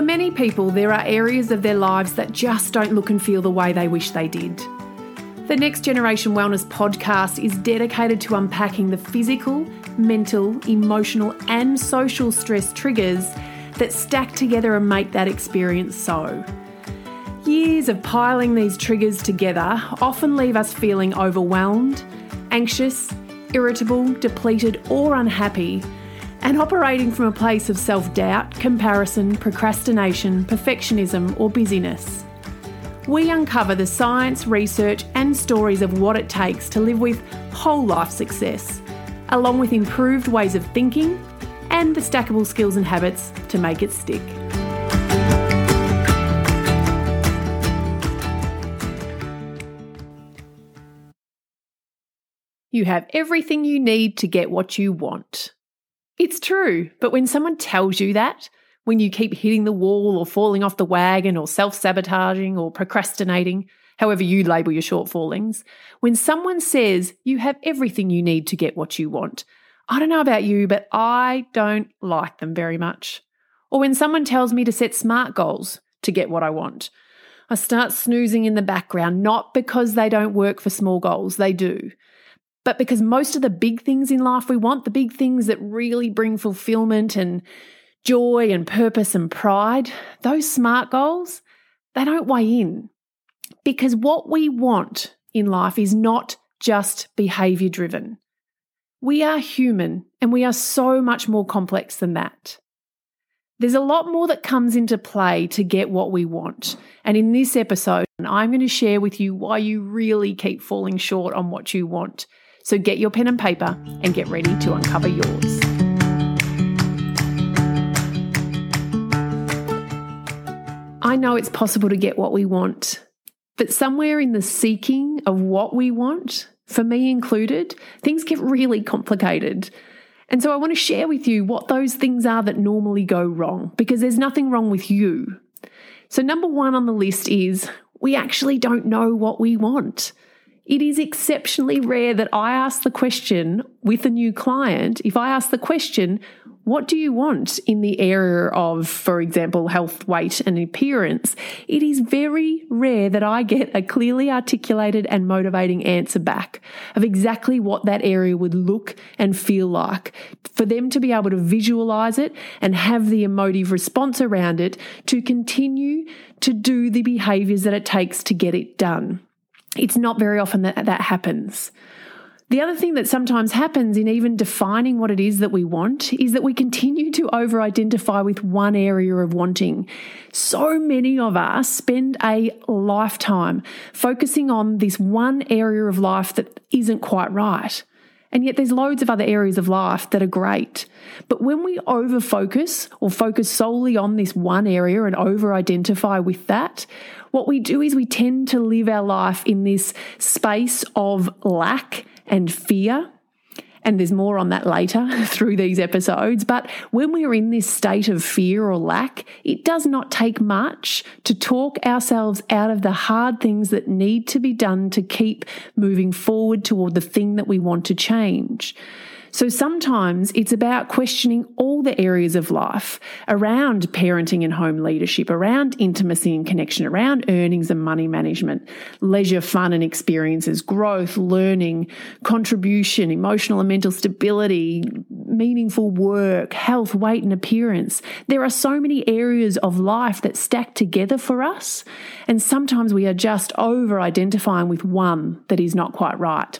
For many people, there are areas of their lives that just don't look and feel the way they wish they did. The Next Generation Wellness podcast is dedicated to unpacking the physical, mental, emotional, and social stress triggers that stack together and make that experience so. Years of piling these triggers together often leave us feeling overwhelmed, anxious, irritable, depleted, or unhappy, and operating from a place of self doubt, comparison, procrastination, perfectionism, or busyness. We uncover the science, research, and stories of what it takes to live with whole life success, along with improved ways of thinking and the stackable skills and habits to make it stick. You have everything you need to get what you want. It's true, but when someone tells you that, when you keep hitting the wall or falling off the wagon or self sabotaging or procrastinating, however you label your shortfallings, when someone says you have everything you need to get what you want, I don't know about you, but I don't like them very much. Or when someone tells me to set smart goals to get what I want, I start snoozing in the background, not because they don't work for small goals, they do. But because most of the big things in life we want, the big things that really bring fulfillment and joy and purpose and pride, those smart goals, they don't weigh in. Because what we want in life is not just behavior driven. We are human and we are so much more complex than that. There's a lot more that comes into play to get what we want. And in this episode, I'm going to share with you why you really keep falling short on what you want so get your pen and paper and get ready to uncover yours. I know it's possible to get what we want, but somewhere in the seeking of what we want, for me included, things get really complicated. And so I want to share with you what those things are that normally go wrong, because there's nothing wrong with you. So, number one on the list is we actually don't know what we want. It is exceptionally rare that I ask the question with a new client. If I ask the question, what do you want in the area of, for example, health, weight, and appearance? It is very rare that I get a clearly articulated and motivating answer back of exactly what that area would look and feel like. For them to be able to visualize it and have the emotive response around it to continue to do the behaviors that it takes to get it done. It's not very often that that happens. The other thing that sometimes happens in even defining what it is that we want is that we continue to over identify with one area of wanting. So many of us spend a lifetime focusing on this one area of life that isn't quite right. And yet there's loads of other areas of life that are great. But when we over focus or focus solely on this one area and over identify with that, what we do is we tend to live our life in this space of lack and fear. And there's more on that later through these episodes. But when we're in this state of fear or lack, it does not take much to talk ourselves out of the hard things that need to be done to keep moving forward toward the thing that we want to change. So sometimes it's about questioning all the areas of life around parenting and home leadership, around intimacy and connection, around earnings and money management, leisure, fun and experiences, growth, learning, contribution, emotional and mental stability, meaningful work, health, weight, and appearance. There are so many areas of life that stack together for us. And sometimes we are just over identifying with one that is not quite right.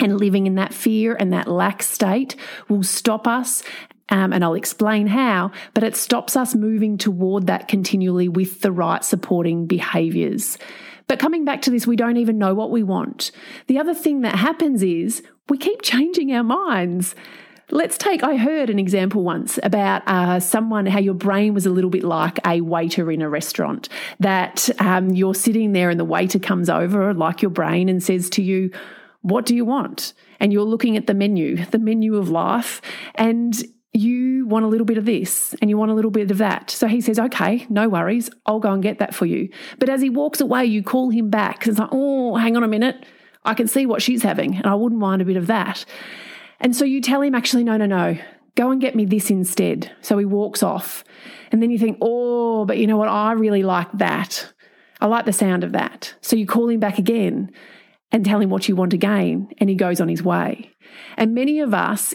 And living in that fear and that lack state will stop us um, and I'll explain how, but it stops us moving toward that continually with the right supporting behaviors. But coming back to this, we don't even know what we want. The other thing that happens is we keep changing our minds. Let's take, I heard an example once about uh, someone, how your brain was a little bit like a waiter in a restaurant, that um, you're sitting there and the waiter comes over, like your brain, and says to you, what do you want? And you're looking at the menu, the menu of life, and you want a little bit of this and you want a little bit of that. So he says, okay, no worries. I'll go and get that for you. But as he walks away, you call him back. It's like, oh, hang on a minute. I can see what she's having and I wouldn't mind a bit of that. And so you tell him, actually, no, no, no. Go and get me this instead. So he walks off. And then you think, oh, but you know what? I really like that. I like the sound of that. So you call him back again and tell him what you want again, and he goes on his way. And many of us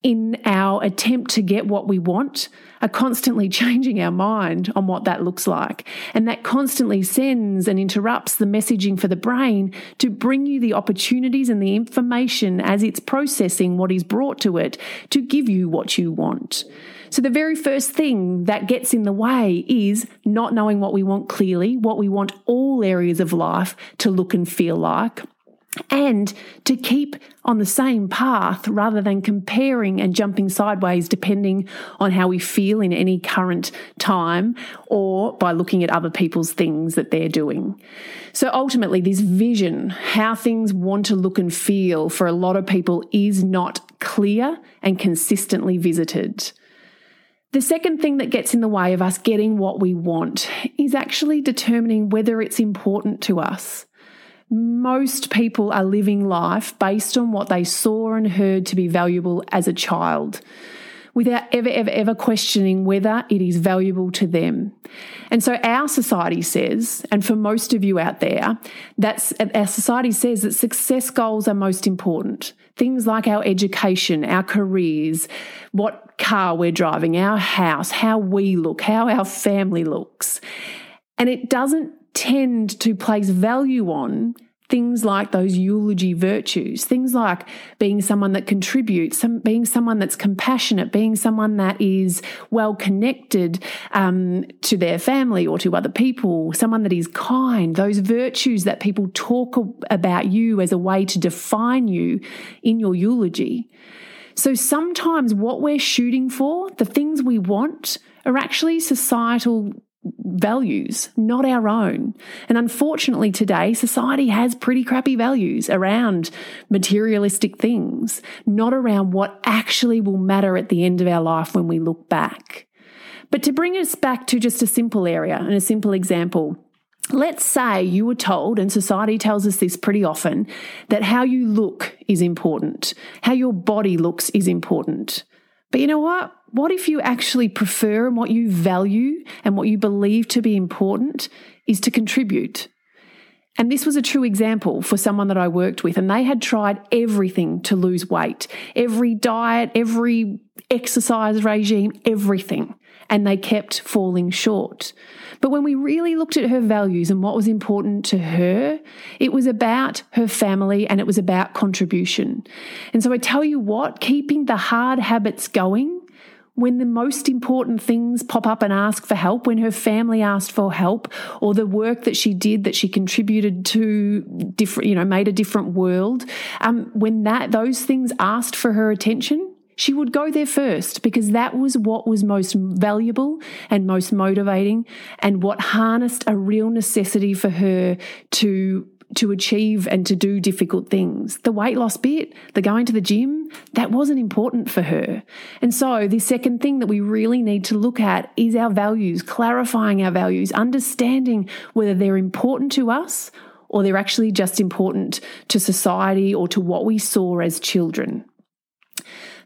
in our attempt to get what we want are constantly changing our mind on what that looks like. And that constantly sends and interrupts the messaging for the brain to bring you the opportunities and the information as it's processing what is brought to it to give you what you want. So, the very first thing that gets in the way is not knowing what we want clearly, what we want all areas of life to look and feel like and to keep on the same path rather than comparing and jumping sideways depending on how we feel in any current time or by looking at other people's things that they're doing. So ultimately, this vision, how things want to look and feel for a lot of people, is not clear and consistently visited. The second thing that gets in the way of us getting what we want is actually determining whether it's important to us most people are living life based on what they saw and heard to be valuable as a child without ever, ever, ever questioning whether it is valuable to them. And so our society says, and for most of you out there, that's our society says that success goals are most important. Things like our education, our careers, what car we're driving, our house, how we look, how our family looks. And it doesn't tend to place value on things like those eulogy virtues, things like being someone that contributes, some, being someone that's compassionate, being someone that is well connected um, to their family or to other people, someone that is kind, those virtues that people talk about you as a way to define you in your eulogy. So sometimes what we're shooting for, the things we want, are actually societal values, not our own. And unfortunately, today, society has pretty crappy values around materialistic things, not around what actually will matter at the end of our life when we look back. But to bring us back to just a simple area and a simple example, Let's say you were told, and society tells us this pretty often, that how you look is important, how your body looks is important. But you know what? What if you actually prefer and what you value and what you believe to be important is to contribute? And this was a true example for someone that I worked with, and they had tried everything to lose weight every diet, every exercise regime, everything. And they kept falling short. But when we really looked at her values and what was important to her, it was about her family and it was about contribution. And so I tell you what, keeping the hard habits going when the most important things pop up and ask for help, when her family asked for help, or the work that she did that she contributed to different, you know, made a different world, um, when that those things asked for her attention, she would go there first because that was what was most valuable and most motivating and what harnessed a real necessity for her to to achieve and to do difficult things. The weight loss bit, the going to the gym, that wasn't important for her. And so, the second thing that we really need to look at is our values, clarifying our values, understanding whether they're important to us or they're actually just important to society or to what we saw as children.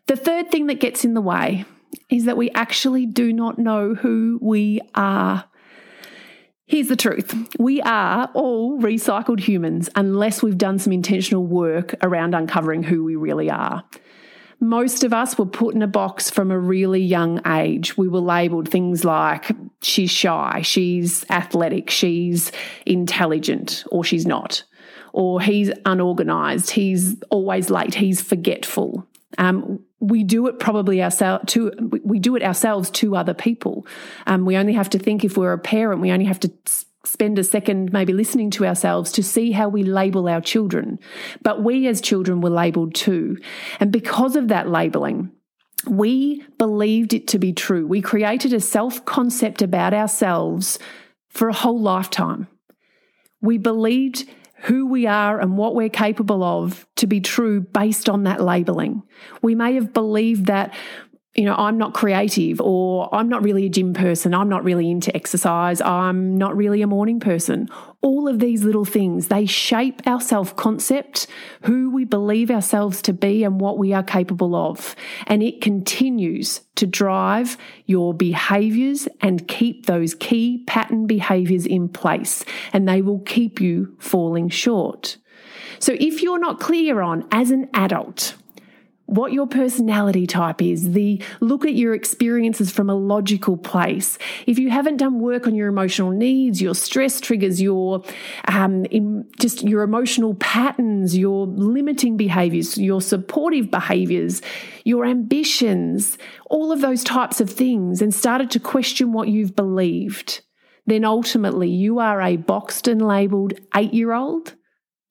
The third thing that gets in the way is that we actually do not know who we are. Here's the truth we are all recycled humans unless we've done some intentional work around uncovering who we really are. Most of us were put in a box from a really young age. We were labeled things like she's shy, she's athletic, she's intelligent, or she's not, or he's unorganized, he's always late, he's forgetful. Um, we do it probably ourselves to we do it ourselves to other people. Um, we only have to think if we're a parent, we only have to spend a second maybe listening to ourselves to see how we label our children. But we as children were labeled too, and because of that labeling. We believed it to be true. We created a self concept about ourselves for a whole lifetime. We believed who we are and what we're capable of to be true based on that labeling. We may have believed that you know, I'm not creative or I'm not really a gym person. I'm not really into exercise. I'm not really a morning person. All of these little things, they shape our self concept, who we believe ourselves to be, and what we are capable of. And it continues to drive your behaviors and keep those key pattern behaviors in place. And they will keep you falling short. So if you're not clear on, as an adult, what your personality type is, the look at your experiences from a logical place. If you haven't done work on your emotional needs, your stress triggers, your um, just your emotional patterns, your limiting behaviors, your supportive behaviors, your ambitions, all of those types of things, and started to question what you've believed, then ultimately you are a boxed and labeled eight year old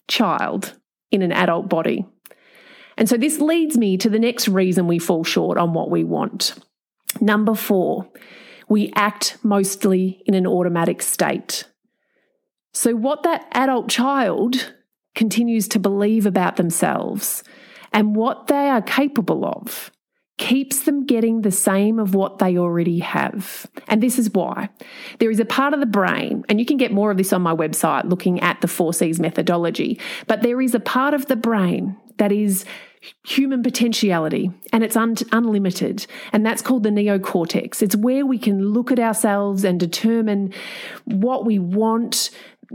child in an adult body. And so this leads me to the next reason we fall short on what we want. Number four, we act mostly in an automatic state. So, what that adult child continues to believe about themselves and what they are capable of keeps them getting the same of what they already have. And this is why. There is a part of the brain, and you can get more of this on my website looking at the 4Cs methodology, but there is a part of the brain that is human potentiality and it's un- unlimited. And that's called the neocortex. It's where we can look at ourselves and determine what we want,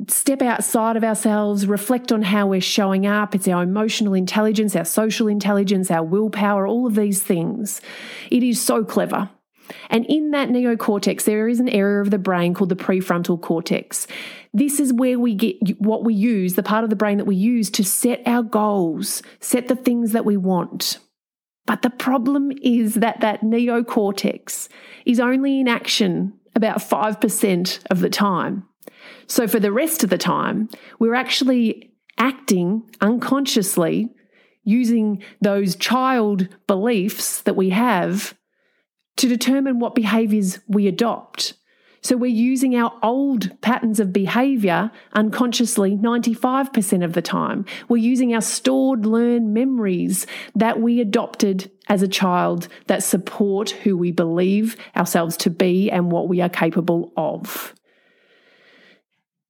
step outside of ourselves, reflect on how we're showing up. It's our emotional intelligence, our social intelligence, our willpower, all of these things. It is so clever. And in that neocortex, there is an area of the brain called the prefrontal cortex. This is where we get what we use, the part of the brain that we use to set our goals, set the things that we want. But the problem is that that neocortex is only in action about 5% of the time. So for the rest of the time, we're actually acting unconsciously using those child beliefs that we have to determine what behaviors we adopt. So we're using our old patterns of behavior unconsciously 95% of the time. We're using our stored learned memories that we adopted as a child that support who we believe ourselves to be and what we are capable of.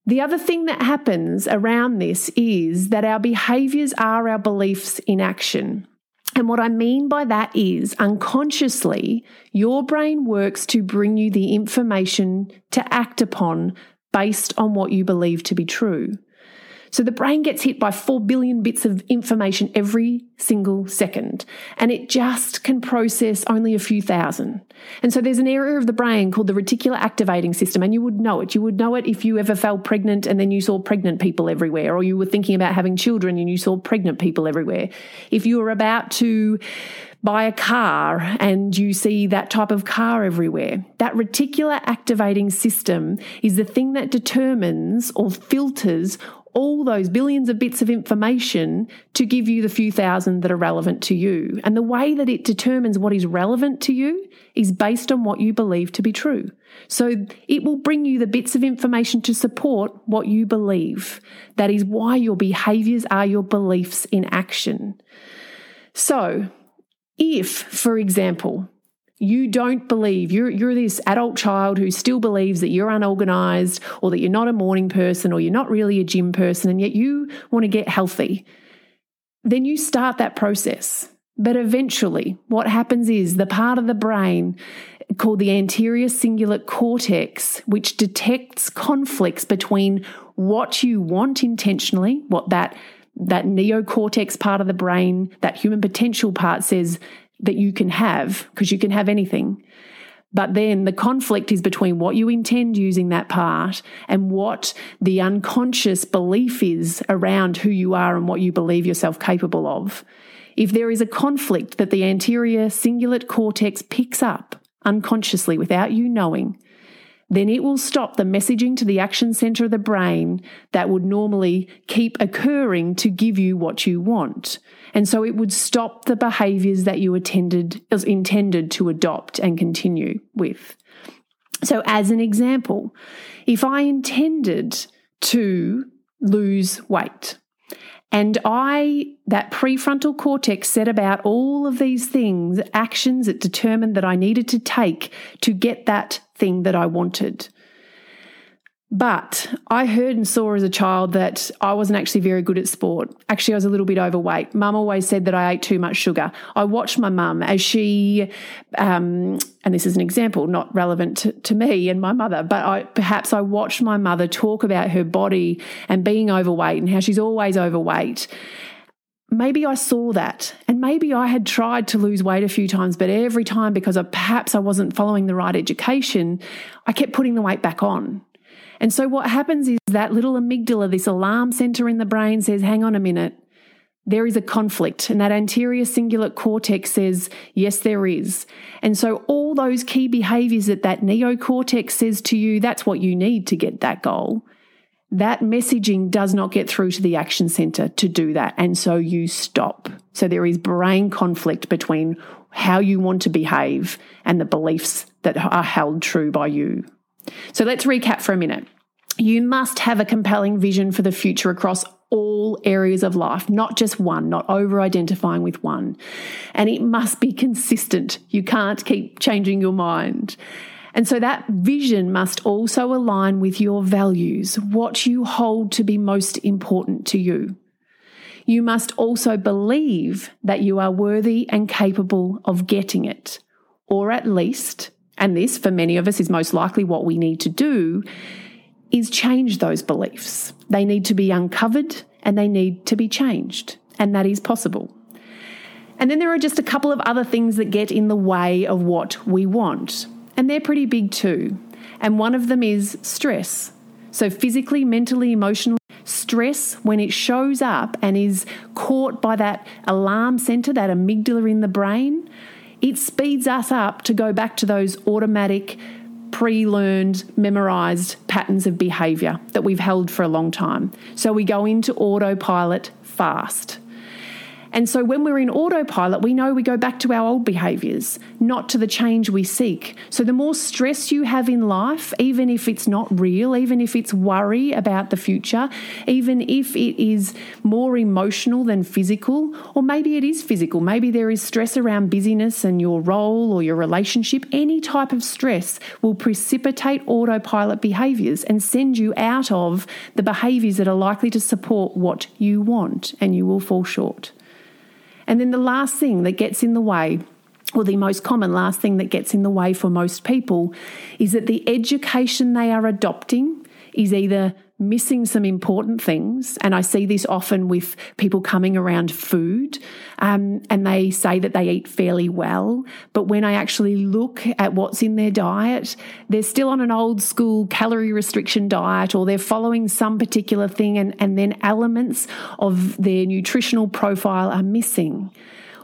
The other thing that happens around this is that our behaviors are our beliefs in action. And what I mean by that is unconsciously, your brain works to bring you the information to act upon based on what you believe to be true. So the brain gets hit by 4 billion bits of information every single second, and it just can process only a few thousand. And so there's an area of the brain called the reticular activating system, and you would know it. You would know it if you ever fell pregnant and then you saw pregnant people everywhere, or you were thinking about having children and you saw pregnant people everywhere. If you were about to buy a car and you see that type of car everywhere. That reticular activating system is the thing that determines or filters all those billions of bits of information to give you the few thousand that are relevant to you. And the way that it determines what is relevant to you is based on what you believe to be true. So it will bring you the bits of information to support what you believe. That is why your behaviors are your beliefs in action. So, if, for example, you don't believe you're you're this adult child who still believes that you're unorganized or that you're not a morning person or you're not really a gym person and yet you want to get healthy then you start that process. But eventually what happens is the part of the brain called the anterior cingulate cortex which detects conflicts between what you want intentionally what that that neocortex part of the brain, that human potential part says that you can have, because you can have anything. But then the conflict is between what you intend using that part and what the unconscious belief is around who you are and what you believe yourself capable of. If there is a conflict that the anterior cingulate cortex picks up unconsciously without you knowing, then it will stop the messaging to the action center of the brain that would normally keep occurring to give you what you want. And so it would stop the behaviors that you attended, intended to adopt and continue with. So, as an example, if I intended to lose weight And I, that prefrontal cortex, set about all of these things, actions that determined that I needed to take to get that thing that I wanted. But I heard and saw as a child that I wasn't actually very good at sport. Actually, I was a little bit overweight. Mum always said that I ate too much sugar. I watched my mum as she, um, and this is an example, not relevant to, to me and my mother, but I, perhaps I watched my mother talk about her body and being overweight and how she's always overweight maybe I saw that and maybe I had tried to lose weight a few times, but every time because perhaps I wasn't following the right education, I kept putting the weight back on. And so what happens is that little amygdala, this alarm center in the brain says, hang on a minute, there is a conflict. And that anterior cingulate cortex says, yes, there is. And so all those key behaviors that that neocortex says to you, that's what you need to get that goal. That messaging does not get through to the action center to do that. And so you stop. So there is brain conflict between how you want to behave and the beliefs that are held true by you. So let's recap for a minute. You must have a compelling vision for the future across all areas of life, not just one, not over identifying with one. And it must be consistent. You can't keep changing your mind. And so that vision must also align with your values, what you hold to be most important to you. You must also believe that you are worthy and capable of getting it, or at least and this, for many of us, is most likely what we need to do, is change those beliefs. They need to be uncovered and they need to be changed. And that is possible. And then there are just a couple of other things that get in the way of what we want. And they're pretty big too. And one of them is stress. So, physically, mentally, emotionally, stress, when it shows up and is caught by that alarm center, that amygdala in the brain, it speeds us up to go back to those automatic, pre learned, memorized patterns of behavior that we've held for a long time. So we go into autopilot fast. And so when we're in autopilot, we know we go back to our old behaviors, not to the change we seek. So the more stress you have in life, even if it's not real, even if it's worry about the future, even if it is more emotional than physical, or maybe it is physical, maybe there is stress around busyness and your role or your relationship, any type of stress will precipitate autopilot behaviors and send you out of the behaviors that are likely to support what you want, and you will fall short. And then the last thing that gets in the way, or the most common last thing that gets in the way for most people, is that the education they are adopting is either missing some important things. And I see this often with people coming around food um, and they say that they eat fairly well. But when I actually look at what's in their diet, they're still on an old school calorie restriction diet or they're following some particular thing and, and then elements of their nutritional profile are missing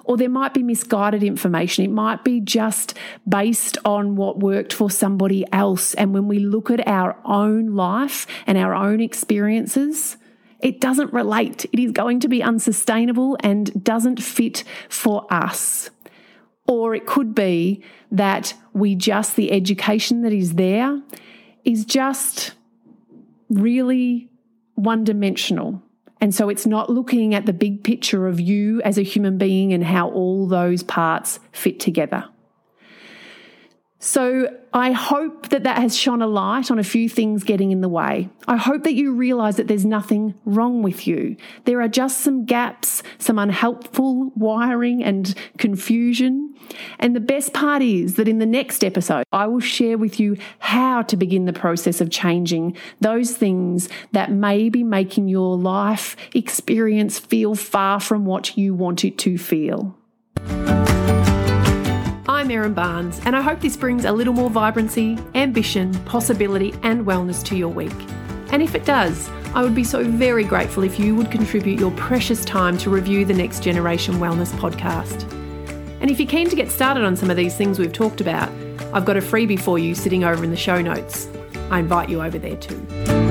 or there might be misguided information. It might be just based on what worked for somebody else. And when we look at our own life and our own experiences, it doesn't relate. It is going to be unsustainable and doesn't fit for us. Or it could be that we just, the education that is there is just really one dimensional. And so it's not looking at the big picture of you as a human being and how all those parts fit together. So I hope that that has shone a light on a few things getting in the way. I hope that you realize that there's nothing wrong with you. There are just some gaps, some unhelpful wiring and confusion. And the best part is that in the next episode, I will share with you how to begin the process of changing those things that may be making your life experience feel far from what you want it to feel. I'm Erin Barnes, and I hope this brings a little more vibrancy, ambition, possibility, and wellness to your week. And if it does, I would be so very grateful if you would contribute your precious time to review the Next Generation Wellness podcast. And if you're keen to get started on some of these things we've talked about, I've got a freebie for you sitting over in the show notes. I invite you over there too.